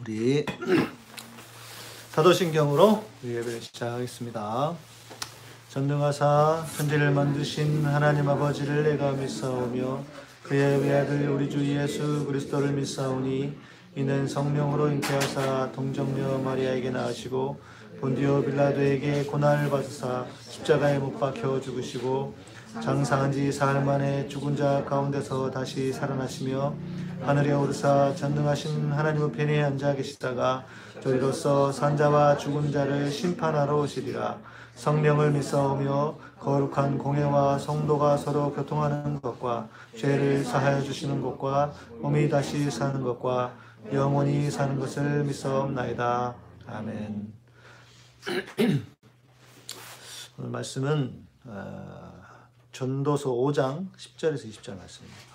우리 사도신경으로 예배를 시작하겠습니다. 전능하사 천지를 만드신 하나님 아버지를 내가 믿사오며 그의 외아들 우리 주 예수 그리스도를 믿사오니 이는 성령으로 잉태하사 동정녀 마리아에게 낳으시고 본디오 빌라도에게 고난을 받으사 십자가에 못 박혀 죽으시고 장사한 지 사흘 만에 죽은 자 가운데서 다시 살아나시며 하늘에 오르사 전능하신 하나님 편에 앉아 계시다가 저희로서 산자와 죽은 자를 심판하러 오시리라. 성령을 믿사오며 거룩한 공예와 성도가 서로 교통하는 것과 죄를 사하여 주시는 것과 몸이 다시 사는 것과 영원히 사는 것을 믿사옵나이다. 아멘. 오늘 말씀은 어, 전도서 5장 10절에서 20절 말씀입니다.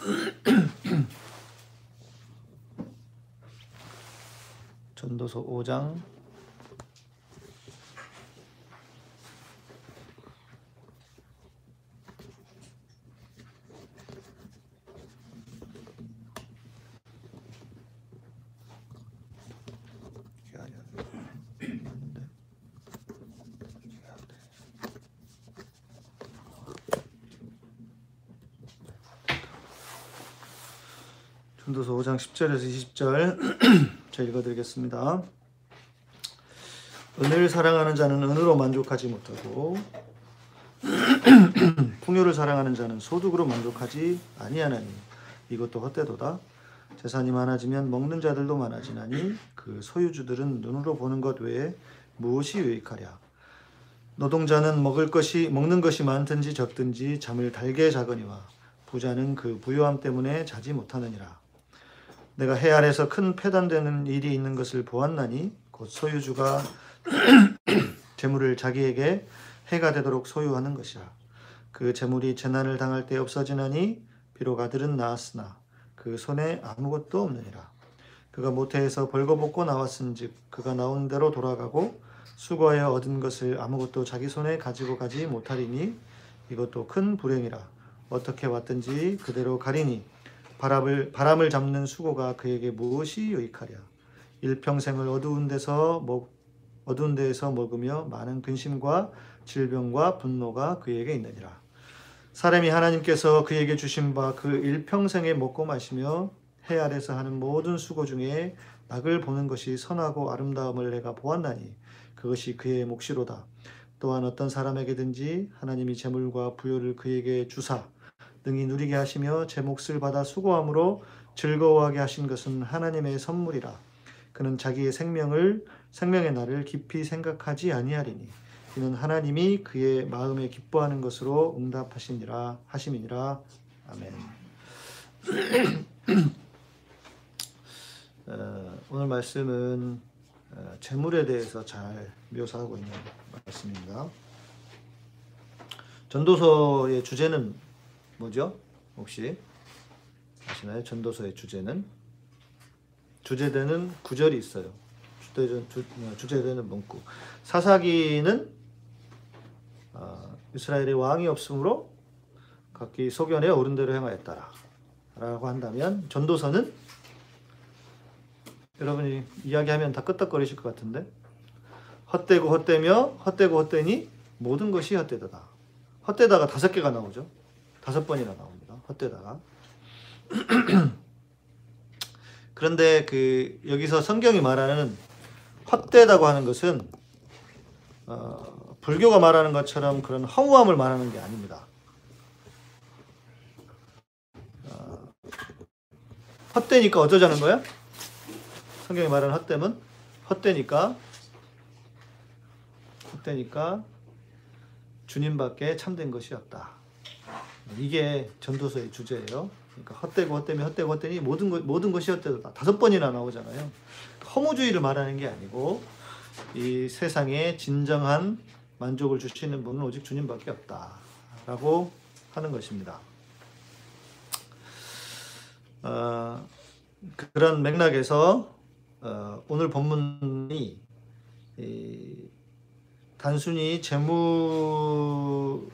전도서 5장 전도서 5장 10절에서 20절 자 읽어드리겠습니다. 은을 사랑하는 자는 은으로 만족하지 못하고 풍요를 사랑하는 자는 소득으로 만족하지 아니하나니 이것도 헛되도다. 재산이 많아지면 먹는 자들도 많아지나니 그 소유주들은 눈으로 보는 것 외에 무엇이 유익하랴. 노동자는 먹을 것이 먹는 것이 많든지 적든지 잠을 달게 자거니와 부자는 그 부유함 때문에 자지 못하느니라. 내가 해 아래서 큰 폐단되는 일이 있는 것을 보았나니 곧 소유주가 재물을 자기에게 해가 되도록 소유하는 것이라. 그 재물이 재난을 당할 때 없어지나니 비록 아들은 낳았으나 그 손에 아무것도 없느니라. 그가 모태에서 벌거벗고 나왔은즉 그가 나온 대로 돌아가고 수고하여 얻은 것을 아무것도 자기 손에 가지고 가지 못하리니 이것도 큰 불행이라. 어떻게 왔든지 그대로 가리니 바람을, 바람을 잡는 수고가 그에게 무엇이 유익하랴. 일평생을 어두운 데서 먹, 어두운 데에서 먹으며 많은 근심과 질병과 분노가 그에게 있느니라. 사람이 하나님께서 그에게 주신 바 그 일평생에 먹고 마시며 해 아래서 하는 모든 수고 중에 낙을 보는 것이 선하고 아름다움을 내가 보았나니 그것이 그의 몫이로다. 또한 어떤 사람에게든지 하나님이 재물과 부여를 그에게 주사 능히 누리게 하시며 제 몫을 받아 수고함으로 즐거워하게 하신 것은 하나님의 선물이라. 그는 자기의 생명을 생명의 날을 깊이 생각하지 아니하리니 이는 하나님이 그의 마음에 기뻐하는 것으로 응답하시니라 하심이니라. 아멘. 어, 오늘 말씀은 어, 재물에 대해서 잘 묘사하고 있는 말씀입니다. 전도서의 주제는 뭐죠? 혹시 아시나요? 전도서의 주제는 주제되는 구절이 있어요. 주제되는, 주, 제되는 문구. 사사기는 어, 이스라엘의 왕이 없으므로 각기 소견에 어른대로 행하였다라. 라고 한다면 전도서는 여러분이 이야기하면 다 끄떡거리실 것 같은데 헛되고 헛되며 헛되고 헛되니 모든 것이 헛되다. 헛되다가 다섯 개가 나오죠. 다섯 번이나 나옵니다. 헛되다가. 그런데 그 여기서 성경이 말하는 헛되다고 하는 것은 어, 불교가 말하는 것처럼 그런 허무함을 말하는 게 아닙니다. 어, 헛되니까 어쩌자는 거야? 성경이 말하는 헛됨은 헛되니까 헛되니까 주님밖에 참된 것이 없다. 이게 전도서의 주제예요. 그러니까 헛되고 헛되면 헛되고 헛되니 모든 것 모든 것이 헛되다. 다섯 번이나 나오잖아요. 허무주의를 말하는 게 아니고 이 세상에 진정한 만족을 주시는 분은 오직 주님밖에 없다라고 하는 것입니다. 어, 그런 맥락에서 어, 오늘 본문이 단순히 재무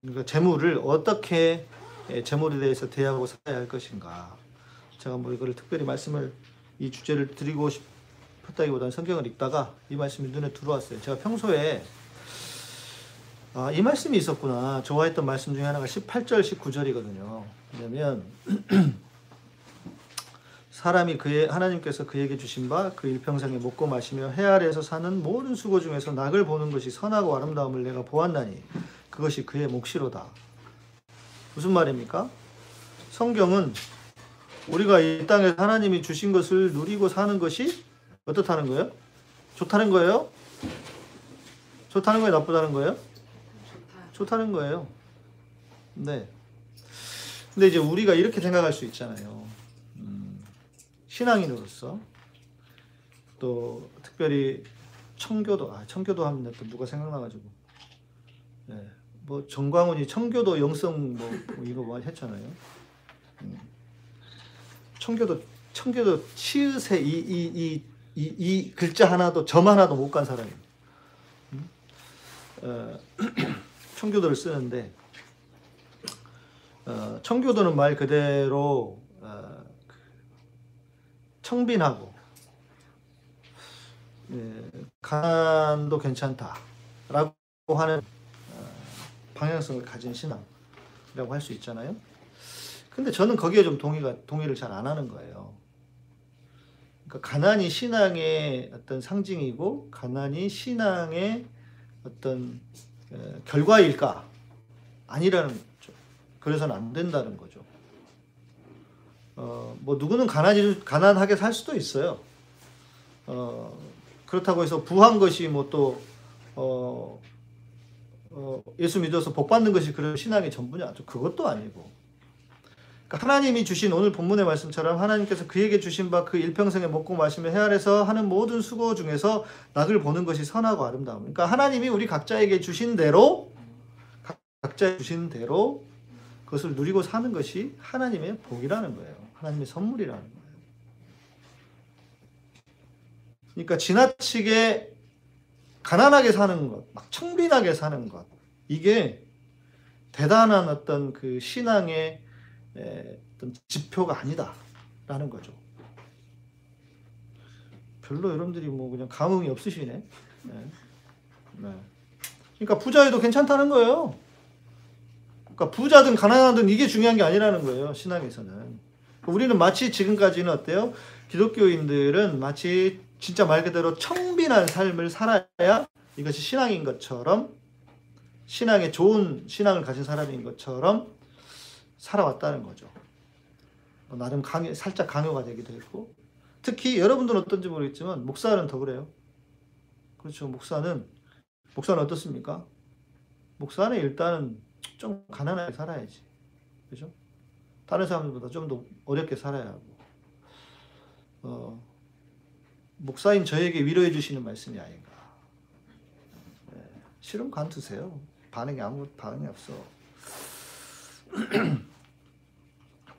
그러니까 재물을 어떻게 예, 재물에 대해서 대하고 살아야 할 것인가. 제가 뭐 이거를 특별히 말씀을 이 주제를 드리고 싶었다기보다는 성경을 읽다가 이 말씀이 눈에 들어왔어요. 제가 평소에 아, 이 말씀이 있었구나. 좋아했던 말씀 중에 하나가 18절, 19절이거든요. 왜냐면 사람이 그의 하나님께서 그에게 주신 바 그 일평생에 먹고 마시며 해 아래에서 사는 모든 수고 중에서 낙을 보는 것이 선하고 아름다움을 내가 보았나니 그것이 그의 몫이로다. 무슨 말입니까? 성경은 우리가 이 땅에 하나님이 주신 것을 누리고 사는 것이 어떻다는 거예요? 좋다는 거예요? 좋다는 거예요? 나쁘다는 거예요? 좋다는 거예요. 네. 근데 이제 우리가 이렇게 생각할 수 있잖아요. 음, 신앙인으로서 또 특별히 청교도 아 청교도 하면 또 누가 생각나가지고 네. 뭐 정광훈이 청교도 영성 뭐, 뭐 이거 뭐 했잖아요. 음. 청교도 청교도 치읓에 이이 이 글자 하나도 점 하나도 못 간 사람이에요. 음? 어, 청교도를 쓰는데 어, 청교도는 말 그대로 어, 그 청빈하고 예, 가난도 괜찮다라고 하는 어, 방향성을 가진 신앙이라고 할 수 있잖아요. 근데 저는 거기에 좀 동의가 동의를 잘 안 하는 거예요. 그러니까 가난이 신앙의 어떤 상징이고 가난이 신앙의 어떤 에, 결과일까? 아니라는 거죠. 그래서는 안 된다는 거죠. 어, 뭐 누구는 가난이 가난하게 살 수도 있어요. 어, 그렇다고 해서 부한 것이 뭐또 어, 어, 예수 믿어서 복 받는 것이 그런 신앙의 전부냐? 그것도 아니고. 그러니까 하나님이 주신 오늘 본문의 말씀처럼 하나님께서 그에게 주신 바 그 일평생에 먹고 마시며 해 아래서 하는 모든 수고 중에서 낙을 보는 것이 선하고 아름다움. 그러니까 하나님이 우리 각자에게 주신 대로 각자 주신 대로 그것을 누리고 사는 것이 하나님의 복이라는 거예요. 하나님의 선물이라는 거예요. 그러니까 지나치게 가난하게 사는 것, 막 청빈하게 사는 것, 이게 대단한 어떤 그 신앙의 어떤 지표가 아니다라는 거죠. 별로 여러분들이 뭐 그냥 감흥이 없으시네. 네. 네. 그러니까 부자여도 괜찮다는 거예요. 그러니까 부자든 가난하든 이게 중요한 게 아니라는 거예요. 신앙에서는. 우리는 마치 지금까지는 어때요? 기독교인들은 마치 진짜 말 그대로 청빈한 삶을 살아야 이것이 신앙인 것처럼 신앙에 좋은 신앙을 가진 사람인 것처럼 살아왔다는 거죠. 뭐 나름 강요, 살짝 강요가 되기도 했고 특히 여러분들은 어떤지 모르겠지만 목사는 더 그래요. 그렇죠. 목사는 목사는 어떻습니까? 목사는 일단은 좀 가난하게 살아야지. 그죠? 다른 사람들보다 좀 더 어렵게 살아야 하고. 어, 목사인 저에게 위로해 주시는 말씀이 아닌가. 네, 실은 관두세요. 반응이 아무 반응이 없어.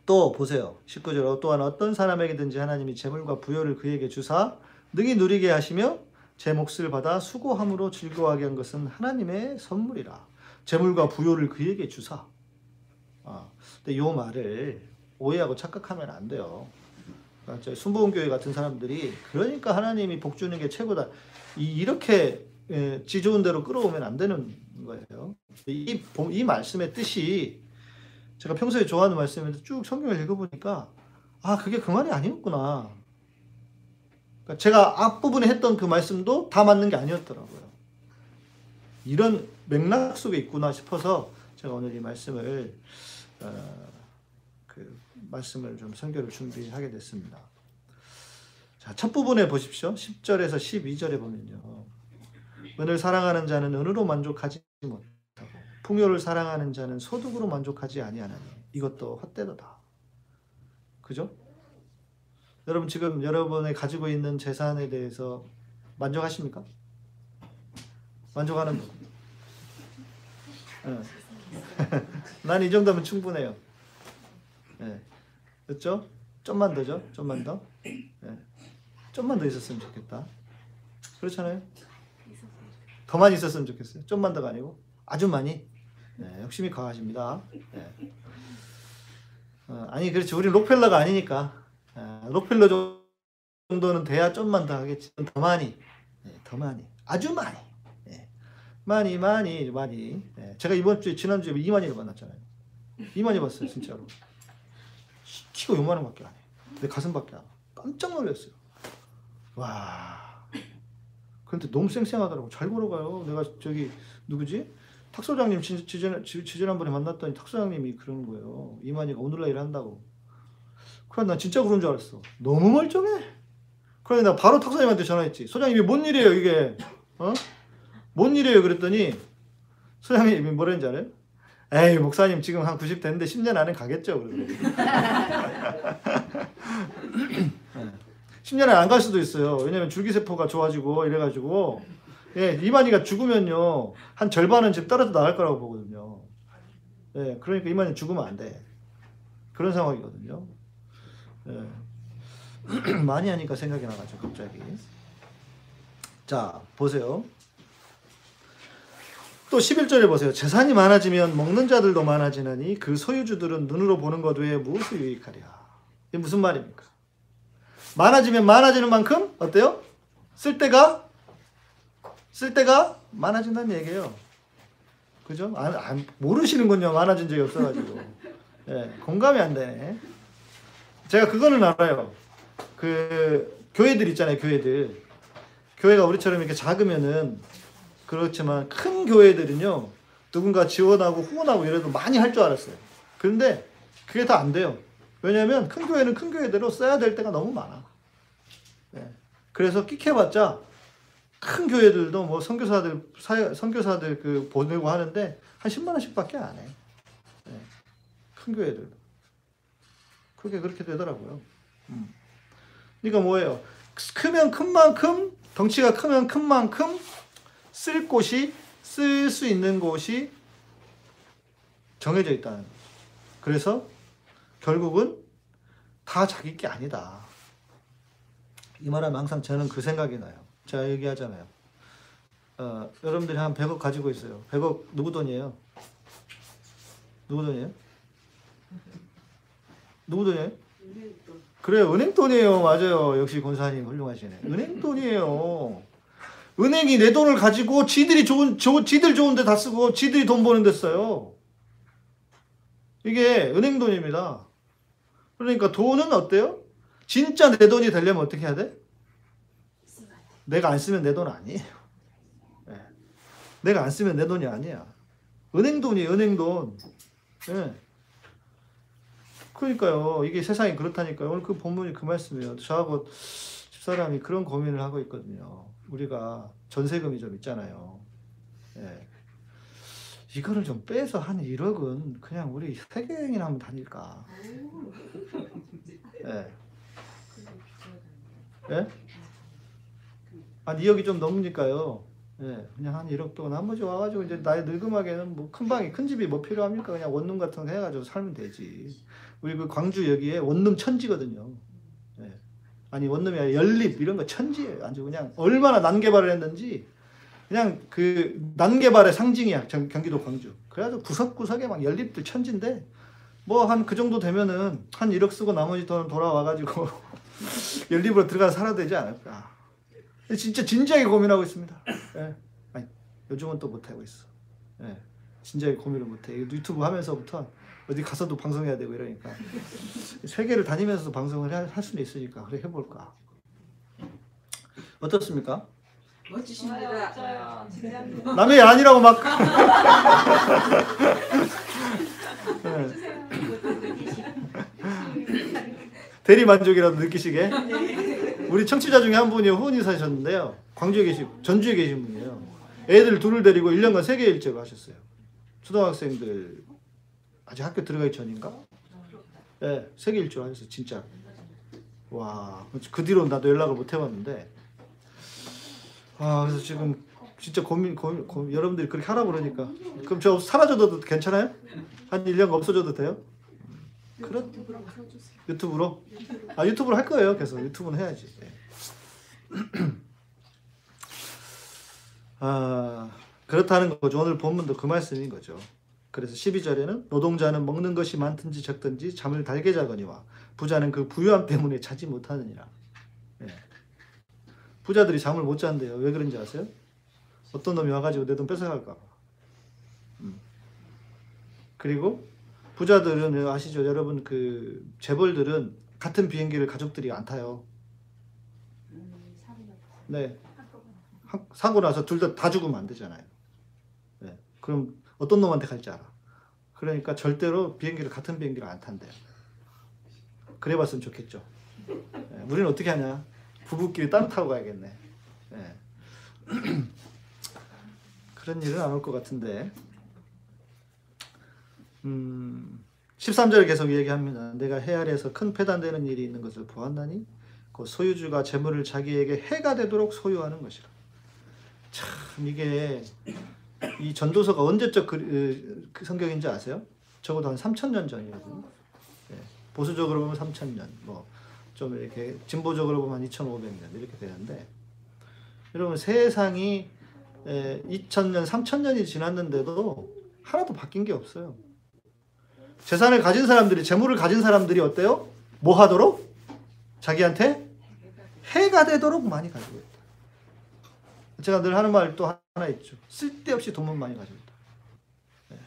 또 보세요. 19절 또한 어떤 사람에게든지 하나님이 재물과 부여를 그에게 주사 능히 누리게 하시며 제 몫을 받아 수고함으로 즐거워하게 한 것은 하나님의 선물이라. 재물과 부여를 그에게 주사. 아, 근데 요 말을 오해하고 착각하면 안 돼요. 그러니까 순복음교회 같은 사람들이 그러니까 하나님이 복 주는 게 최고다. 이, 이렇게 예, 지 좋은 대로 끌어오면 안 되는 거예요. 이, 이 말씀의 뜻이 제가 평소에 좋아하는 말씀인데 쭉 성경을 읽어보니까 아 그게 그 말이 아니었구나. 그러니까 제가 앞부분에 했던 그 말씀도 다 맞는 게 아니었더라고요. 이런 맥락 속에 있구나 싶어서 제가 오늘 이 말씀을 어, 그 말씀을 좀 선교를 준비하게 됐습니다. 자, 첫 부분에 보십시오. 10절에서 12절에 보면요. 은을 사랑하는 자는 은으로 만족하지 못 풍요를 사랑하는 자는 소득으로 만족하지 아니하나니 이것도 헛되도다. 그죠? 여러분 지금 여러분이 가지고 있는 재산에 대해서 만족하십니까? 만족하는 분? 네. 난이 정도면 충분해요. 네. 그렇죠? 좀만 더죠? 좀만 더? 네. 좀만 더 있었으면 좋겠다. 그렇잖아요? 더 많이 있었으면 좋겠어요. 좀만 더가 아니고 아주 많이. 네, 욕심이 강하십니다. 네. 어, 아니 그렇지 우리 록펠러가 아니니까 어, 록펠러 정도는 돼야 좀만 더 하겠지. 더 많이. 예, 더 많이. 아주 많이. 예. 많이 많이 많이. 예. 제가 이번 주에 지난 주에 이만희를 만났잖아요. 이만희 봤어요, 진짜로. 키가 요만한 밖에 안 해. 내 가슴밖에 안 와. 깜짝 놀랐어요. 와. 그런데 너무 쌩쌩하더라고. 잘 걸어가요. 내가 저기 누구지? 탁 소장님 지지난번에 만났더니 탁 소장님이 그러는 거예요. 이만희가 오늘날 일 한다고. 그래 난 진짜 그런 줄 알았어. 너무 멀쩡해. 그래 나 바로 탁 소장님한테 전화했지. 소장님이 뭔 일이에요 이게? 어? 뭔 일이에요? 그랬더니 소장님이 뭐랬는지 알아요? 에이 목사님 지금 한 90 됐는데 10년 안에 가겠죠. 그러더라고요. 10년 안에 안 갈 수도 있어요. 왜냐면 줄기세포가 좋아지고 이래가지고 예, 이만희가 죽으면요 한 절반은 지금 떨어져 나갈 거라고 보거든요. 예, 그러니까 이만희 죽으면 안 돼. 그런 상황이거든요. 예. 많이 하니까 생각이 나가지고 갑자기. 자 보세요. 또 11절에 보세요. 재산이 많아지면 먹는 자들도 많아지나니 그 소유주들은 눈으로 보는 것 외에 무엇을 유익하랴. 이게 무슨 말입니까? 많아지면 많아지는 만큼 어때요? 쓸 때가 쓸 때가 많아진다는 얘기예요. 그죠? 안, 안- 모르시는군요. 많아진 적이 없어가지고. 예, 공감이 안 되네. 제가 그거는 알아요. 그 교회들 있잖아요. 교회들. 교회가 우리처럼 이렇게 작으면은 그렇지만 큰 교회들은요. 누군가 지원하고 후원하고 이래도 많이 할 줄 알았어요. 그런데 그게 다 안 돼요. 왜냐하면 큰 교회는 큰 교회대로 써야 될 때가 너무 많아. 예. 그래서 끽해봤자 큰 교회들도 뭐 선교사들 사 선교사들 그 보내고 하는데 한 10만 원씩밖에 안 해. 예. 큰 교회들. 그게 그렇게 되더라고요. 음. 그러니까 뭐예요? 크면 큰 만큼 덩치가 크면 큰 만큼 쓸 곳이 쓸 수 있는 곳이 정해져 있다는 거죠. 그래서 결국은 다 자기 게 아니다. 이 말하면 항상 저는 그 생각이 나요. 제가 얘기하잖아요. 어, 여러분들이 한 100억 가지고 있어요. 100억 누구 돈이에요? 누구 돈이에요? 누구 돈이에요? 그래요. 은행 돈이에요. 맞아요. 역시 권사님 훌륭하시네. 은행 돈이에요. 은행이 내 돈을 가지고 지들이 좋은, 조, 지들 좋은 데 다 쓰고 지들이 돈 버는 데 써요. 이게 은행 돈입니다. 그러니까 돈은 어때요? 진짜 내 돈이 되려면 어떻게 해야 돼? 내가 안 쓰면 내 돈 아니에요. 예. 내가 안 쓰면 내 돈이 아니야. 은행 돈이에요, 은행 돈. 예. 그러니까요. 이게 세상이 그렇다니까요. 오늘 그 본문이 그 말씀이에요. 저하고 집사람이 그런 고민을 하고 있거든요. 우리가 전세금이 좀 있잖아요. 예. 이거를 좀 빼서 한 1억은 그냥 우리 세계 여행이나 한번 다닐까. 예. 예? 한 2억이 좀 넘으니까요. 예, 그냥 한 1억 돈한 번씩 와가지고 이제 나이 늙음하게는 뭐 큰 방이 큰 집이 뭐 필요합니까? 그냥 원룸 같은 거 해가지고 살면 되지. 우리 그 광주 여기에 원룸 천지거든요. 예. 아니 원룸이 아니라 연립 이런 거 천지예요. 아주 그냥 얼마나 난개발을 했는지 그냥 그 난개발의 상징이야. 경, 경기도 광주. 그래가지고 구석구석에 막 연립들 천지인데 뭐 한 그 정도 되면은 한 1억 쓰고 나머지 돈은 돌아와가지고 연립으로 들어가 살아야 되지 않을까. 진짜 진지하게 고민하고 있습니다. 예. 아니, 요즘은 또 못하고 있어. 예. 진지하게 고민을 못해. 유튜브 하면서부터 어디 가서도 방송해야 되고 이러니까 세계를 다니면서도 방송을 할, 할 수는 있으니까 그래 해볼까. 어떻습니까? 멋지십니다. 남의 아니라고 막. 예. 대리 만족이라도 느끼시게. 우리 청취자 중에 한 분이 후원이 사셨는데요. 광주에 계시, 전주에 계신 분이에요. 애들 둘을 데리고 1년간 세계 일정을 하셨어요. 초등학생들 아직 학교 들어가기 전인가? 네, 세계 일주를 하셨어요. 진짜. 와, 그 뒤로 나도 연락을 못 해봤는데. 아, 그래서 지금 진짜 고민, 고민, 고민 여러분들이 그렇게 하라 그러니까. 그럼 저 사라져도 괜찮아요? 한 1년 없어져도 돼요? 그렇 유튜브로? 아 유튜브로 할 거예요. 계속 유튜브는 해야지. 네. 아 그렇다는 거죠. 오늘 본문도 그 말씀인 거죠. 그래서 12절에는 노동자는 먹는 것이 많든지 적든지 잠을 달게 자거니와 부자는 그 부유함 때문에 자지 못하느니라. 예. 부자들이 잠을 못 잔대요. 왜 그런지 아세요? 어떤 놈이 와가지고 내 돈 뺏어갈까 봐. 음. 그리고 부자들은 아시죠? 여러분 그 재벌들은 같은 비행기를 가족들이 안 타요. 네. 한- 사고 나서 둘 다 다 죽으면 안 되잖아요. 네. 그럼 어떤 놈한테 갈지 알아. 그러니까 절대로 비행기를 같은 비행기를 안 탄대요. 그래 봤으면 좋겠죠. 네. 우리는 어떻게 하냐? 부부끼리 따로 타고 가야겠네. 네. 그런 일은 안 올 것 같은데. 음, 13절 계속 얘기합니다. 내가 해 아래에서 큰 패단되는 일이 있는 것을 보았나니 그 소유주가 재물을 자기에게 해가 되도록 소유하는 것이라. 참 이게 이 전도서가 언제적 그, 으, 그 성경인지 아세요? 적어도 한 3,000년 전이거든요. 예, 보수적으로 보면 3,000년, 뭐 좀 이렇게 진보적으로 보면 2,500년 이렇게 되는데 여러분 세상이 에, 2,000년, 3,000년이 지났는데도 하나도 바뀐 게 없어요. 재산을 가진 사람들이 재물을 가진 사람들이 어때요? 뭐 하도록? 자기한테 해가 되도록 많이 가지고 있다. 제가 늘 하는 말 또 하나 있죠. 쓸데없이 돈만 많이 가지고 있다. 네.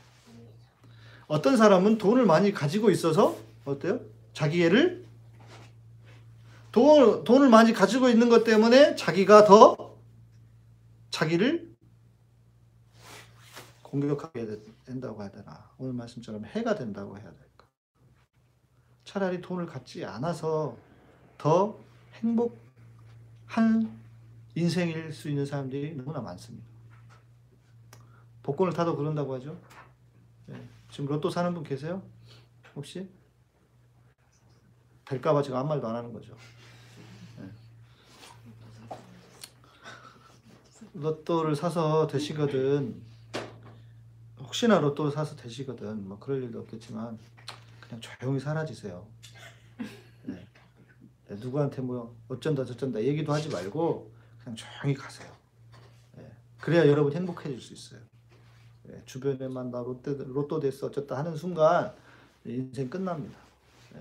어떤 사람은 돈을 많이 가지고 있어서 어때요? 자기 애를 돈, 돈을 많이 가지고 있는 것 때문에 자기가 더 자기를 공격하게 된다고 해야 되나 오늘 말씀처럼 해가 된다고 해야 될까 차라리 돈을 갖지 않아서 더 행복한 인생일 수 있는 사람들이 너무나 많습니다 복권을 타도 그런다고 하죠 네. 지금 로또 사는 분 계세요? 혹시? 될까봐 지금 아무 말도 안 하는 거죠 네. 로또를 사서 되시거든 혹시나 로또 사서 되시거든 뭐 그럴 일도 없겠지만 그냥 조용히 사라지세요. 네. 네, 누구한테 뭐 어쩐다 저쩐다 얘기도 하지 말고 그냥 조용히 가세요. 네. 그래야 여러분 행복해질 수 있어요. 네, 주변에만 나 로또 로또 됐어 어쩌다 하는 순간 인생 끝납니다. 네.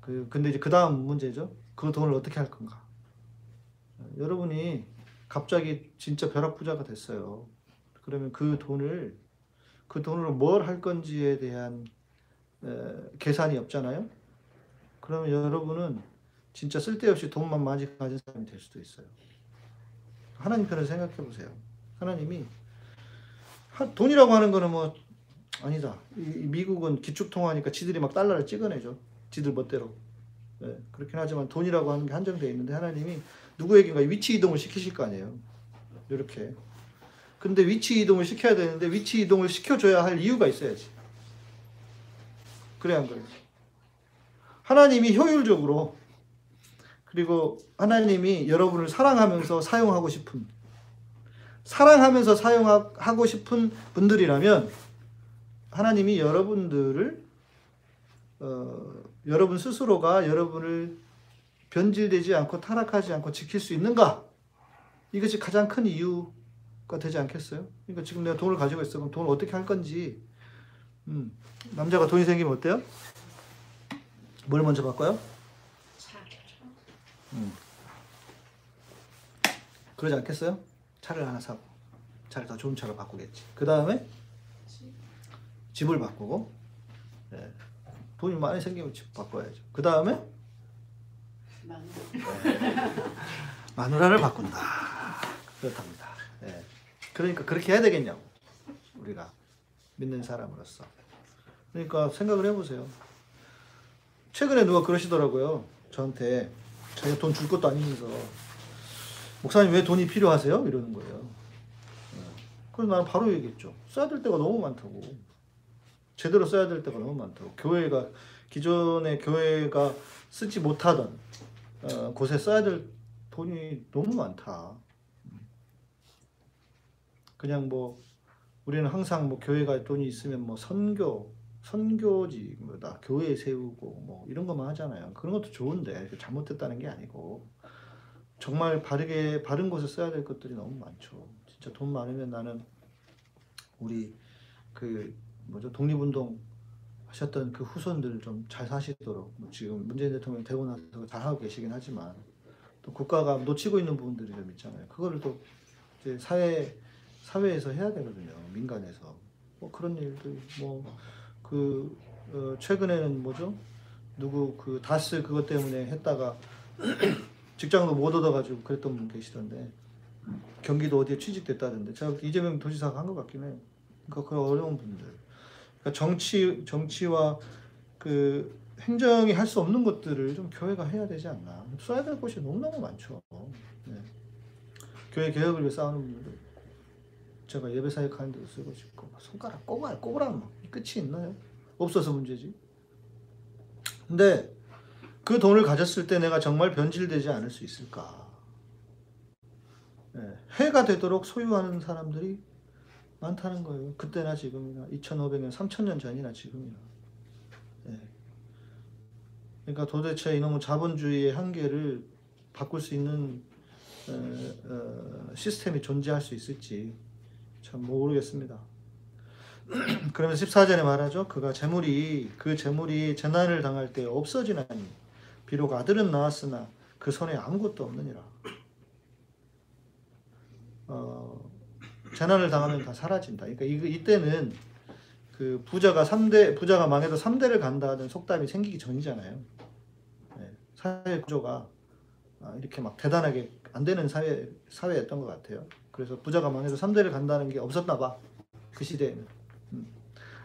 그 근데 이제 그 다음 문제죠. 그 돈을 어떻게 할 건가? 네, 여러분이 갑자기 진짜 벼락부자가 됐어요. 그러면 그 돈을 그 돈으로 뭘 할 건지에 대한 에, 계산이 없잖아요. 그러면 여러분은 진짜 쓸데없이 돈만 많이 가진 사람이 될 수도 있어요. 하나님 편을 생각해 보세요. 하나님이 하- 돈이라고 하는 거는 뭐 아니다. 미국은 기축통화니까 지들이 막 달러를 찍어내죠. 지들 멋대로. 예, 그렇긴 하지만 돈이라고 하는 게 한정되어 있는데 하나님이 누구에게인가 위치 이동을 시키실 거 아니에요. 이렇게. 근데 위치 이동을 시켜야 되는데 위치 이동을 시켜줘야 할 이유가 있어야지. 그래 안 그래? 하나님이 효율적으로 그리고 하나님이 여러분을 사랑하면서 사용하고 싶은 사랑하면서 사용하고 싶은 분들이라면 하나님이 여러분들을 어, 여러분 스스로가 여러분을 변질되지 않고 타락하지 않고 지킬 수 있는가? 이것이 가장 큰 이유가 되지 않겠어요? 그러니까 지금 내가 돈을 가지고 있어. 그럼 돈을 어떻게 할 건지. 음, 남자가 돈이 생기면 어때요? 뭘 먼저 바꿔요? 음. 그러지 않겠어요? 차를 하나 사고 차를 더 좋은 차로 바꾸겠지. 그 다음에 집을 바꾸고 네. 돈이 많이 생기면 집 바꿔야죠. 그 다음에 마누라를 바꾼다. 그렇답니다. 예. 그러니까 그렇게 해야 되겠냐고 우리가 믿는 사람으로서. 그러니까 생각을 해보세요. 최근에 누가 그러시더라고요. 저한테 자기가 돈 줄 것도 아니면서 목사님 왜 돈이 필요하세요? 이러는 거예요. 예. 그래서 나는 바로 얘기했죠. 써야 될 때가 너무 많다고. 제대로 써야 될 때가 너무 많다고. 교회가 기존의 교회가 쓰지 못하던 어, 곳에 써야 될 돈이 너무 많다. 그냥 뭐 우리는 항상 뭐 교회가 돈이 있으면 뭐 선교, 선교지 뭐다 교회 세우고 뭐 이런 것만 하잖아요. 그런 것도 좋은데 잘못됐다는 게 아니고 정말 바르게 바른 곳에 써야 될 것들이 너무 많죠. 진짜 돈 많으면 나는 우리 그 뭐죠 독립운동 하셨던 그 후손들 좀 잘 사시도록 뭐 지금 문재인 대통령 되고 나서 잘 하고 계시긴 하지만 또 국가가 놓치고 있는 부분들이 좀 있잖아요. 그거를 또 이제 사회 사회에서 해야 되거든요. 민간에서 뭐 그런 일들 뭐그 어, 최근에는 뭐죠? 누구 그 다스 그것 때문에 했다가 직장도 못 얻어가지고 그랬던 분 계시던데 경기도 어디에 취직됐다던데 제가 이재명 도지사가 한 것 같긴 해요. 그러니까 그 어려운 분들. 그러니까 정치 정치와 그 행정이 할 수 없는 것들을 좀 교회가 해야 되지 않나. 써야 될 곳이 너무너무 많죠. 네. 교회 개혁을 위해 싸우는 분들 제가 예배 사역하는 데도 쓰고 싶고 막 손가락 꼽아요. 꼽으라면 막 끝이 있나요? 없어서 문제지. 근데 그 돈을 가졌을 때 내가 정말 변질되지 않을 수 있을까? 네. 해가 되도록 소유하는 사람들이 많다는 거예요. 그때나 지금이나 2,500년, 3,000년 전이나 지금이나. 네. 그러니까 도대체 이놈의 자본주의의 한계를 바꿀 수 있는 어, 어, 시스템이 존재할 수 있을지 참 모르겠습니다. 그러면서 14절에 말하죠. 그가 재물이 그 재물이 재난을 당할 때 없어지나니 비록 아들은 낳았으나 그 손에 아무것도 없느니라. 어, 재난을 당하면 다 사라진다. 그러니까 이, 이때는 그 부자가 3대 부자가 망해도 3대를 간다는 속담이 생기기 전이잖아요. 네, 사회 구조가 아, 이렇게 막 대단하게 안 되는 사회 사회였던 것 같아요. 그래서 부자가 망해도 3대를 간다는 게 없었나 봐. 그 시대에는. 음.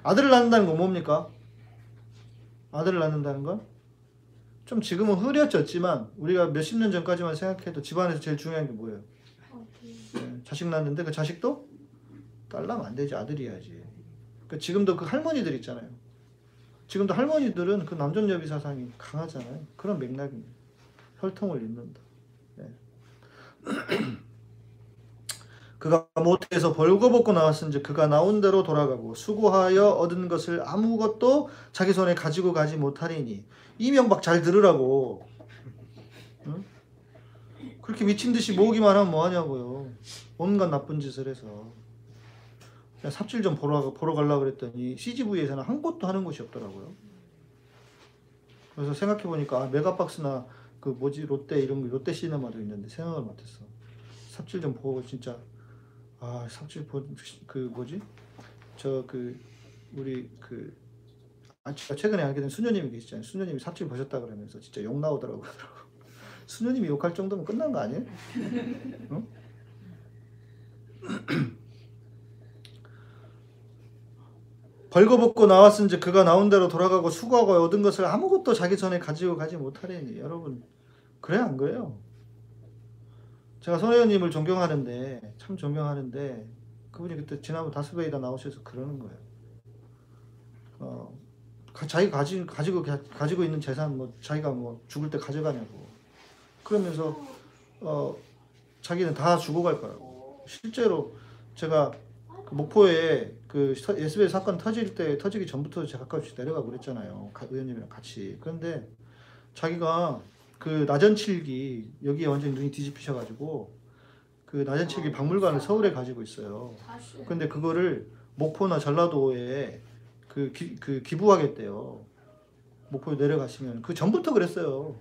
아들을 낳는다는 건 뭡니까? 아들을 낳는다는 건? 좀 지금은 흐려졌지만 우리가 몇십 년 전까지만 생각해도 집안에서 제일 중요한 게 뭐예요? 네, 자식 낳는데 그 자식도 딸 낳으면 안 되지 아들이야지. 그 지금도 그 할머니들 있잖아요. 지금도 할머니들은 그 남존여비 사상이 강하잖아요. 그런 맥락입니다. 혈통을 잇는다. 네. 그가 모태에서 벌거벗고 나왔은지 그가 나온 대로 돌아가고 수고하여 얻은 것을 아무것도 자기 손에 가지고 가지 못하리니 이명박 잘 들으라고. 응? 그렇게 미친 듯이 모으기만 하면 뭐하냐고요. 온갖 나쁜 짓을 해서. 삽질 좀 보러, 보러 가려고 그랬더니 CGV에서는 한 곳도 하는 곳이 없더라고요. 그래서 생각해보니까 아, 메가박스나 그 뭐지 롯데 이런 거 롯데 시네마도 있는데 생각을 못했어. 삽질 좀 보고 진짜 아 삽질 보그 뭐지 저 그 우리 그 아, 최근에 알게 된 수녀님이 계시잖아요. 수녀님이 삽질 보셨다 그러면서 진짜 욕 나오더라고요. 수녀님이 욕할 정도면 끝난 거 아니에요? 응? 벌거벗고 나왔은지 그가 나온 대로 돌아가고 수고하고 얻은 것을 아무것도 자기 손에 가지고 가지 못하려니 여러분 그래 안 그래요? 제가 손 의원님을 존경하는데 참 존경하는데 그분이 그때 지난번 다스베이다 나오셔서 그러는 거예요. 어, 가- 자기가 가지, 가지고 가- 가지고 있는 재산 뭐 자기가 뭐 죽을 때 가져가냐고. 그러면서 어 자기는 다 주고 갈 거라고. 실제로 제가 그 목포에 그 서- SBS 사건 터질 때 터지기 전부터 제가 가끔씩 내려가고 그랬잖아요. 가- 의원님이랑 같이. 그런데 자기가 그 나전칠기 여기에 완전히 눈이 뒤집히셔가지고 그 나전칠기 박물관을 서울에 가지고 있어요. 근데 그거를 목포나 전라도에 그, 기, 그 기부하겠대요. 목포에 내려가시면. 그 전부터 그랬어요.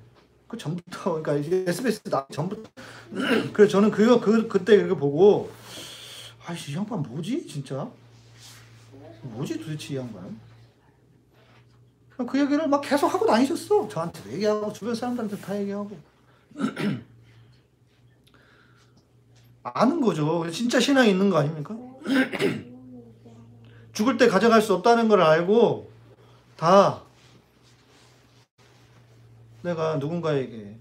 그 전부터. 그러니까 이게 SBS 나 전부터. 그래서 저는 그거 그 그때 그거 보고 아이 양반 뭐지 진짜? 뭐지 도대체 이 양반 그 얘기를 막 계속 하고 다니셨어 저한테도 얘기하고 주변 사람들한테 다 얘기하고 아는 거죠 진짜 신앙이 있는 거 아닙니까? 죽을 때 가져갈 수 없다는 걸 알고 다 내가 누군가에게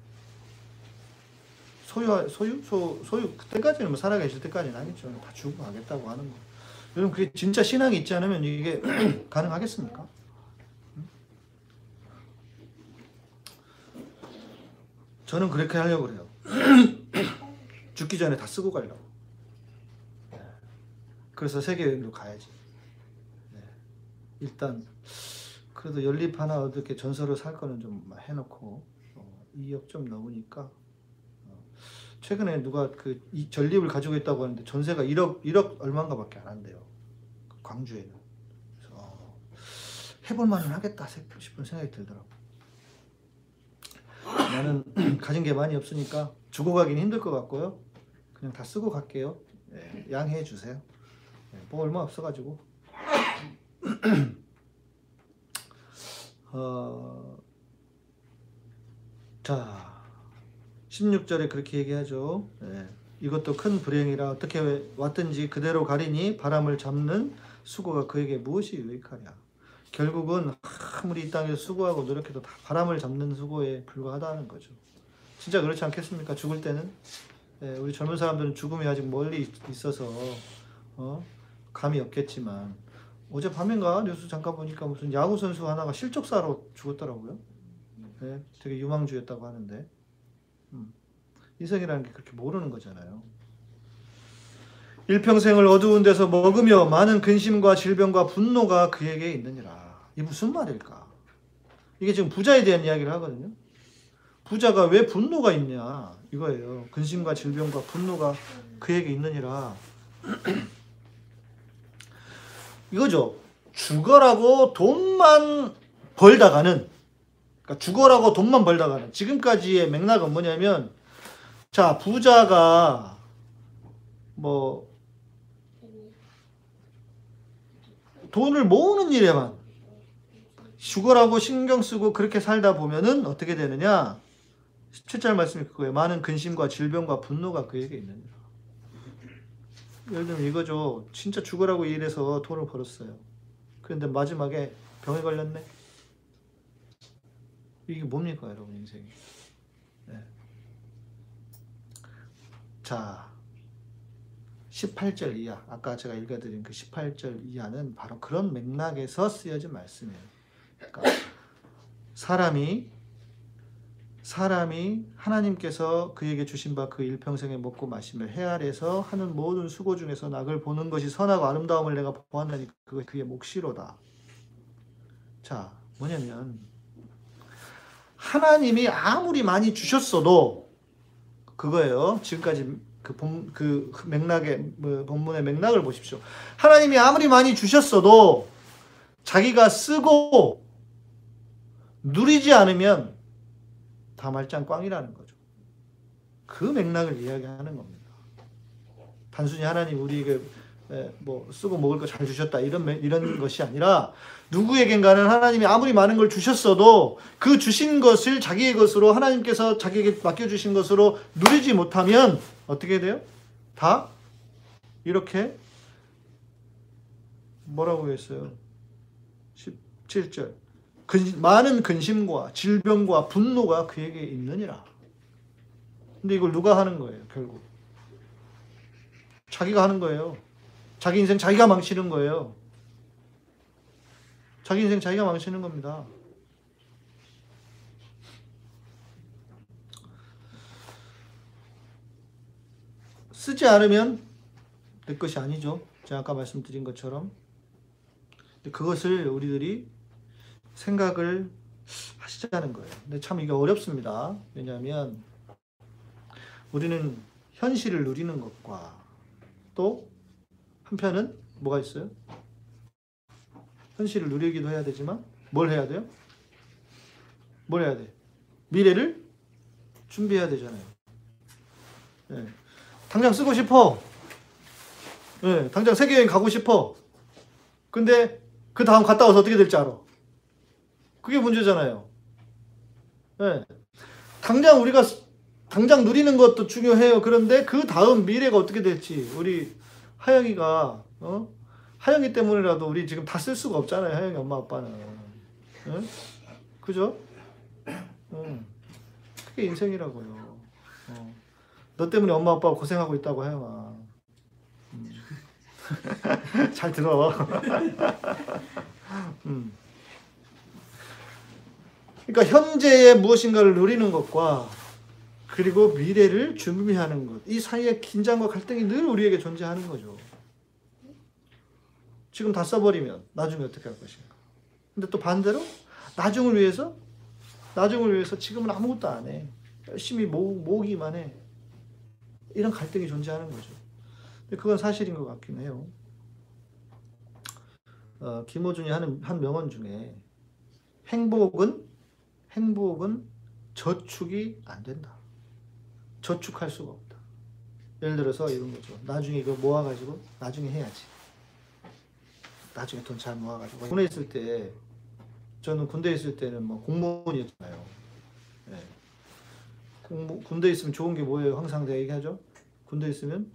소유 소유 소, 소유 그때까지는 뭐 살아 계실 때까지는 하겠죠. 다 주고 가겠다고 하는 거. 여러분 그게 진짜 신앙이 있지 않으면 이게 가능하겠습니까? 저는 그렇게 하려고 그래요. 죽기 전에 다 쓰고 가려고. 그래서 세계 여행도 가야지. 일단 그래도 연립 하나 어떻게 전설을 살 거는 좀 해놓고 어, 2억 좀 넘으니까 어, 최근에 누가 그 이 전립을 가지고 있다고 하는데 전세가 1억 1억 얼마인가밖에 안 한대요 광주에는 어, 해볼 만은 하겠다 싶은 생각이 들더라고. 네 나는 가진 게 많이 없으니까 주고 가긴 힘들 것 같고요. 그냥 다 쓰고 갈게요. 예, 양해해 주세요. 예, 뭐 얼마 없어가지고. 어, 자, 16절에 그렇게 얘기하죠. 예, 이것도 큰 불행이라 어떻게 왔든지 그대로 가리니 바람을 잡는 수고가 그에게 무엇이 유익하랴. 결국은 아무리 이 땅에서 수고하고 노력해도 다 바람을 잡는 수고에 불과하다는 거죠. 진짜 그렇지 않겠습니까? 죽을 때는 예, 우리 젊은 사람들은 죽음이 아직 멀리 있- 있어서 어? 감이 없겠지만 어제 밤인가 뉴스 잠깐 보니까 무슨 야구 선수 하나가 실족사로 죽었더라고요. 예, 되게 유망주였다고 하는데 음, 인생이라는 게 그렇게 모르는 거잖아요. 일평생을 어두운 데서 먹으며 많은 근심과 질병과 분노가 그에게 있느니라. 이 무슨 말일까? 이게 지금 부자에 대한 이야기를 하거든요. 부자가 왜 분노가 있냐 이거예요. 근심과 질병과 분노가 그에게 있느니라. 이거죠. 죽어라고 돈만 벌다가는 그러니까 죽어라고 돈만 벌다가는 지금까지의 맥락은 뭐냐면 자 부자가 뭐 돈을 모으는 일에만 죽어라고 신경 쓰고 그렇게 살다 보면은 어떻게 되느냐? 17절 말씀이 그거예요. 많은 근심과 질병과 분노가 그에게 있느니라. 예를 들면 이거죠. 진짜 죽으라고 일해서 돈을 벌었어요. 그런데 마지막에 병에 걸렸네. 이게 뭡니까, 여러분 인생이? 네. 자, 18절 이하. 아까 제가 읽어드린 그 18절 이하는 바로 그런 맥락에서 쓰여진 말씀이에요. 그러니까 사람이 사람이 하나님께서 그에게 주신 바 그 일평생에 먹고 마시며 해 아래서 하는 모든 수고 중에서 낙을 보는 것이 선하고 아름다움을 내가 보았나니 그거 그의 몫이로다. 자, 뭐냐면 하나님이 아무리 많이 주셨어도 그거예요. 지금까지 그, 본, 그 맥락의 뭐 본문의 맥락을 보십시오. 하나님이 아무리 많이 주셨어도 자기가 쓰고 누리지 않으면 다 말짱 꽝이라는 거죠. 그 맥락을 이야기하는 겁니다. 단순히 하나님 우리에게 에, 뭐 쓰고 먹을 거 잘 주셨다 이런 맥- 이런 것이 아니라 누구에겐가는 하나님이 아무리 많은 걸 주셨어도 그 주신 것을 자기의 것으로 하나님께서 자기에게 맡겨 주신 것으로 누리지 못하면 어떻게 돼요? 다 이렇게 뭐라고 했어요? 17절. 근, 많은 근심과 질병과 분노가 그에게 있느니라. 근데 이걸 누가 하는 거예요, 결국? 자기가 하는 거예요. 자기 인생 자기가 망치는 거예요. 자기 인생 자기가 망치는 겁니다. 쓰지 않으면 내 것이 아니죠. 제가 아까 말씀드린 것처럼. 그것을 우리들이 생각을 하시자는 거예요. 근데 참 이게 어렵습니다. 왜냐하면 우리는 현실을 누리는 것과 또 한편은 뭐가 있어요? 현실을 누리기도 해야 되지만 뭘 해야 돼요? 뭘 해야 돼? 미래를 준비해야 되잖아요. 예. 당장 쓰고 싶어. 예, 당장 세계여행 가고 싶어. 근데 그 다음 갔다 와서 어떻게 될지 알아. 그게 문제잖아요. 예. 당장 우리가 스- 당장 누리는 것도 중요해요. 그런데 그 다음 미래가 어떻게 될지 우리 하영이가 어? 하영이 때문이라도 우리 지금 다 쓸 수가 없잖아요. 하영이 엄마 아빠는. 예? 그죠? 응. 그게 인생이라고요. 어. 너 때문에 엄마 아빠가 고생하고 있다고 하영아. 음. 잘 들어. 음. 그러니까 현재의 무엇인가를 누리는 것과 그리고 미래를 준비하는 것. 이 사이에 긴장과 갈등이 늘 우리에게 존재하는 거죠. 지금 다 써버리면 나중에 어떻게 할 것인가. 근데 또 반대로 나중을 위해서 나중을 위해서 지금은 아무것도 안 해. 열심히 모, 모으기만 해. 이런 갈등이 존재하는 거죠. 근데 그건 사실인 것 같긴 해요. 어, 김호준이 하는 한 명언 중에 행복은 행복은 저축이 안 된다. 저축할 수가 없다. 예를 들어서 이런 거죠. 나중에 이거 모아가지고 나중에 해야지. 나중에 돈 잘 모아가지고 군에 있을 때 저는 군대 에 있을 때는 뭐 공무원이었잖아요. 예. 공무, 군대 에 있으면 좋은 게 뭐예요? 항상 내가 얘기하죠. 군대 에 있으면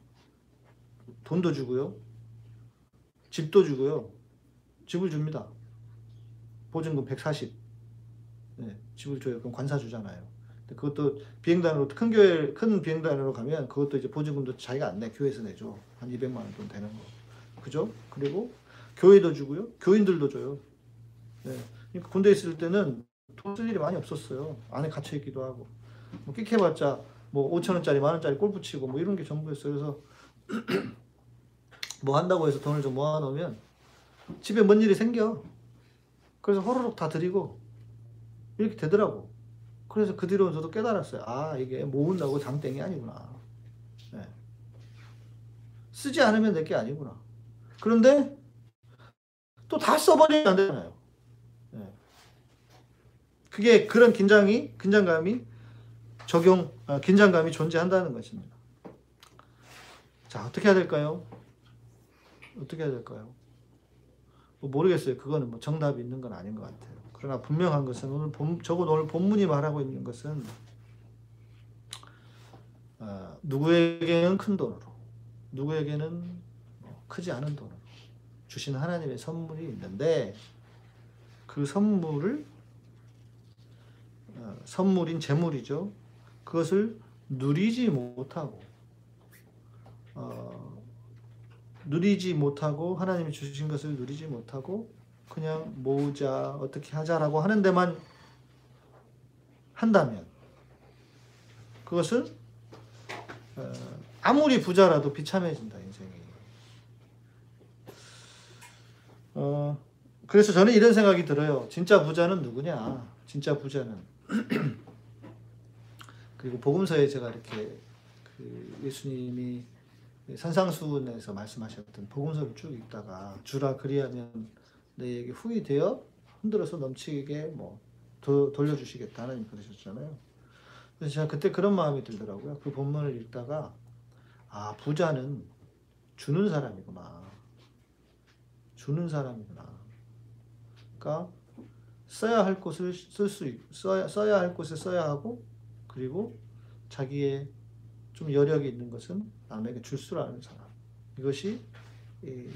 돈도 주고요, 집도 주고요, 집을 줍니다. 보증금 140. 네, 집을 줘요. 그럼 관사 주잖아요. 그것도 비행단으로 큰 교회 큰 비행단으로 가면 그것도 이제 보증금도 자기가 안 내. 교회에서 내줘. 한 200만 원 돈 되는 거. 그죠? 그리고 교회도 주고요. 교인들도 줘요. 네. 그러니까 군대 에 있을 때는 돈 쓸 일이 많이 없었어요. 안에 갇혀 있기도 하고. 뭐 끽해봤자 뭐 5천 원짜리 만 원짜리 골프 치고 뭐 이런 게 전부였어요. 그래서 뭐 한다고 해서 돈을 좀 모아놓으면 집에 뭔 일이 생겨. 그래서 호로록 다 드리고 이렇게 되더라고. 그래서 그 뒤로 저도 깨달았어요. 아 이게 모은다고 장땡이 아니구나. 네. 쓰지 않으면 내 게 아니구나. 그런데 또 다 써버리면 안 되잖아요. 네. 그게 그런 긴장이 긴장감이 적용 아, 긴장감이 존재한다는 것입니다. 자 어떻게 해야 될까요? 어떻게 해야 될까요? 뭐 모르겠어요. 그거는 뭐 정답이 있는 건 아닌 것 같아요. 그러나 분명한 것은 오늘 본, 적어도 오늘 본문이 말하고 있는 것은 어, 누구에게는 큰 돈으로, 누구에게는 뭐 크지 않은 돈으로 주신 하나님의 선물이 있는데 그 선물을 어, 선물인 재물이죠. 그것을 누리지 못하고 어, 누리지 못하고 하나님이 주신 것을 누리지 못하고 그냥 모으자 어떻게 하자라고 하는 데만 한다면 그것은 어, 아무리 부자라도 비참해진다 인생이. 어, 그래서 저는 이런 생각이 들어요. 진짜 부자는 누구냐? 진짜 부자는 그리고 복음서에 제가 이렇게 그 예수님이 산상수훈에서 말씀하셨던 복음서를 쭉 읽다가 주라 그리하면 너에게 후이 되어 흔들어서 넘치게 뭐 도, 돌려주시겠다 하나님 그러셨잖아요. 그래서 제가 그때 그런 마음이 들더라고요. 그 본문을 읽다가 아 부자는 주는 사람이구나. 주는 사람이구나. 그러니까 써야 할 곳을 쓸 수 써야 써야 할 곳에 써야 하고 그리고 자기의 좀 여력이 있는 것은 남에게 줄줄 아는 사람. 이것이 이,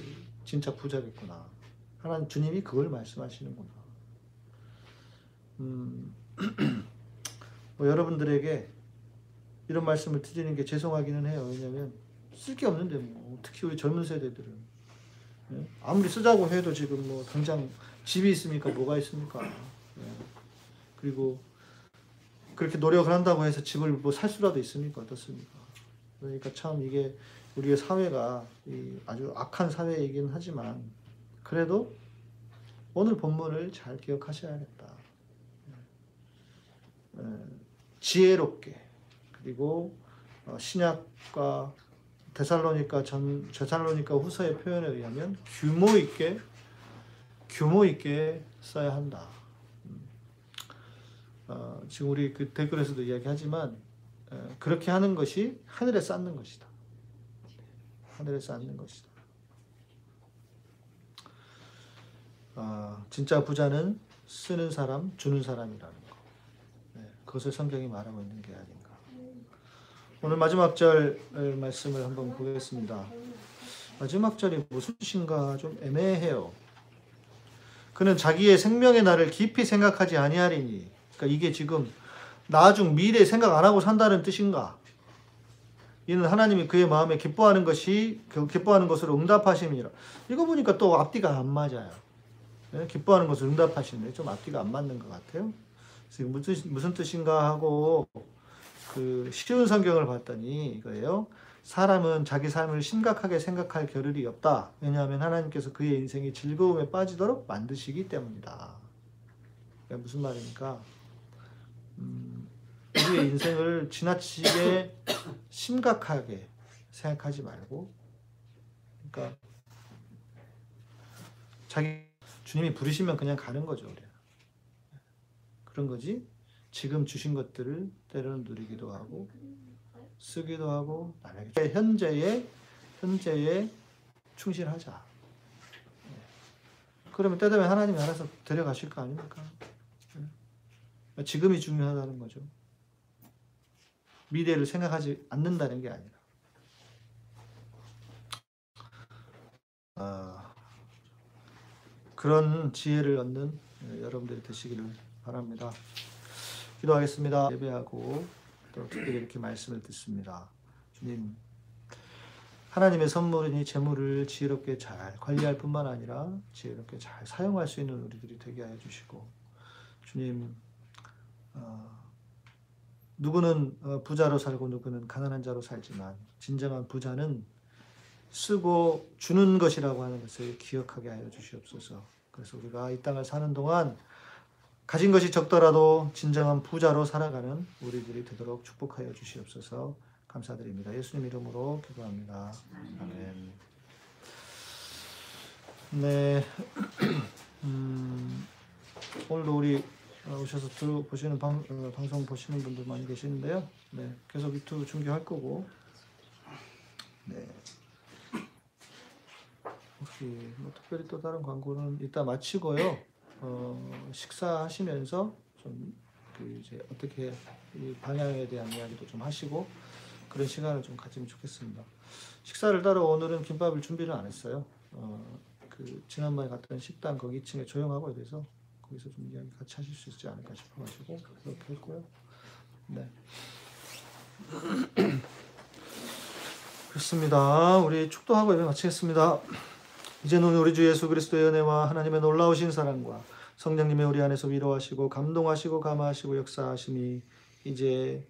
진짜 부자겠구나. 하나님 주님이 그걸 말씀하시는구나. 음, 뭐 여러분들에게 이런 말씀을 드리는 게 죄송하기는 해요. 왜냐하면 쓸 게 없는데 뭐 특히 우리 젊은 세대들은 예? 아무리 쓰자고 해도 지금 뭐 당장 집이 있습니까? 뭐가 있습니까? 예. 그리고 그렇게 노력을 한다고 해서 집을 뭐 살 수라도 있습니까? 어떻습니까? 그러니까 참 이게 우리의 사회가 이 아주 악한 사회이긴 하지만 그래도 오늘 본문을 잘 기억하셔야겠다. 에, 지혜롭게 그리고 어, 신약과 데살로니가 전 데살로니가 후서의 표현에 의하면 규모 있게 규모 있게 써야 한다. 음. 어, 지금 우리 그 댓글에서도 이야기하지만 에, 그렇게 하는 것이 하늘에 쌓는 것이다. 하늘에 쌓는 것이다. 아, 진짜 부자는 쓰는 사람, 주는 사람이라는 거. 네, 그것을 성경이 말하고 있는 게 아닌가. 오늘 마지막 절 말씀을 한번 보겠습니다. 마지막 절이 무슨 뜻인가 좀 애매해요. 그는 자기의 생명의 날을 깊이 생각하지 아니하리니. 그러니까 이게 지금 나중 미래 생각 안 하고 산다는 뜻인가? 이는 하나님이 그의 마음에 기뻐하는 것이 그 기뻐하는 것으로 응답하심이라. 이거 보니까 또 앞뒤가 안 맞아요. 네? 기뻐하는 것을 응답하시는데 좀 앞뒤가 안 맞는 것 같아요. 그래서 무슨 무슨 뜻인가 하고 그 쉬운 성경을 봤더니 이거예요. 사람은 자기 삶을 심각하게 생각할 겨를이 없다. 왜냐하면 하나님께서 그의 인생이 즐거움에 빠지도록 만드시기 때문이다. 그러니까 무슨 말입니까? 음, 우리의 인생을 지나치게 심각하게 생각하지 말고, 그러니까 자기 주님이 부르시면 그냥 가는 거죠, 우리. 그런 거지. 지금 주신 것들을 때로는 누리기도 하고 쓰기도 하고 남에게 현재에 현재에 충실하자. 네. 그러면 때 되면 하나님이 알아서 데려가실 거 아닙니까? 네. 지금이 중요하다는 거죠. 미래를 생각하지 않는다는 게 아니라. 아, 그런 지혜를 얻는 예, 여러분들이 되시기를 바랍니다. 기도하겠습니다. 예배하고 또 특별히 이렇게 말씀을 듣습니다. 주님, 하나님의 선물이니 재물을 지혜롭게 잘 관리할 뿐만 아니라 지혜롭게 잘 사용할 수 있는 우리들이 되게 하여 주시고, 주님, 어, 누구는 어, 부자로 살고 누구는 가난한 자로 살지만 진정한 부자는 쓰고 주는 것이라고 하는 것을 기억하게 하여 주시옵소서. 그래서 우리가 이 땅을 사는 동안 가진 것이 적더라도 진정한 부자로 살아가는 우리들이 되도록 축복하여 주시옵소서. 감사드립니다. 예수님 이름으로 기도합니다. 아멘. 네. 음, 오늘도 우리 어, 오셔서 들어보시는 방, 어, 방송 보시는 분들 많이 계시는데요. 네, 계속 유튜브 중계할 거고. 네. 혹시 뭐 특별히 또 다른 광고는 이따 마치고요. 어, 식사하시면서 좀 그 이제 어떻게 이 방향에 대한 이야기도 좀 하시고 그런 시간을 좀 가지면 좋겠습니다. 식사를 따로 오늘은 김밥을 준비를 안 했어요. 어, 그 지난번에 갔던 식당 거기 2층에 조용하고 이래서 거기서 좀 이야기 같이 하실 수 있지 않을까 싶어가지고 그렇게 했고요. 네. 그렇습니다. 우리 축도하고 예배 마치겠습니다. 이제는 우리 주 예수 그리스도의 은혜와 하나님의 놀라우신 사랑과 성령님의 우리 안에서 위로하시고 감동하시고 감화하시고 역사하심이 이제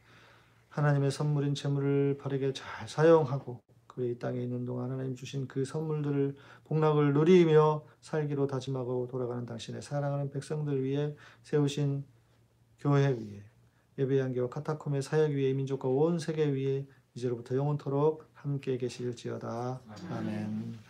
하나님의 선물인 재물을 바르게 잘 사용하고 그이 땅에 있는 동안 하나님 주신 그 선물들을 복락을 누리며 살기로 다짐하고 돌아가는 당신의 사랑하는 백성들 위해 세우신 교회 위에 예배 양교와 카타콤의 사역 위에 이 민족과 온 세계 위에 이제로부터 영원토록 함께 계실지어다 아멘. 네.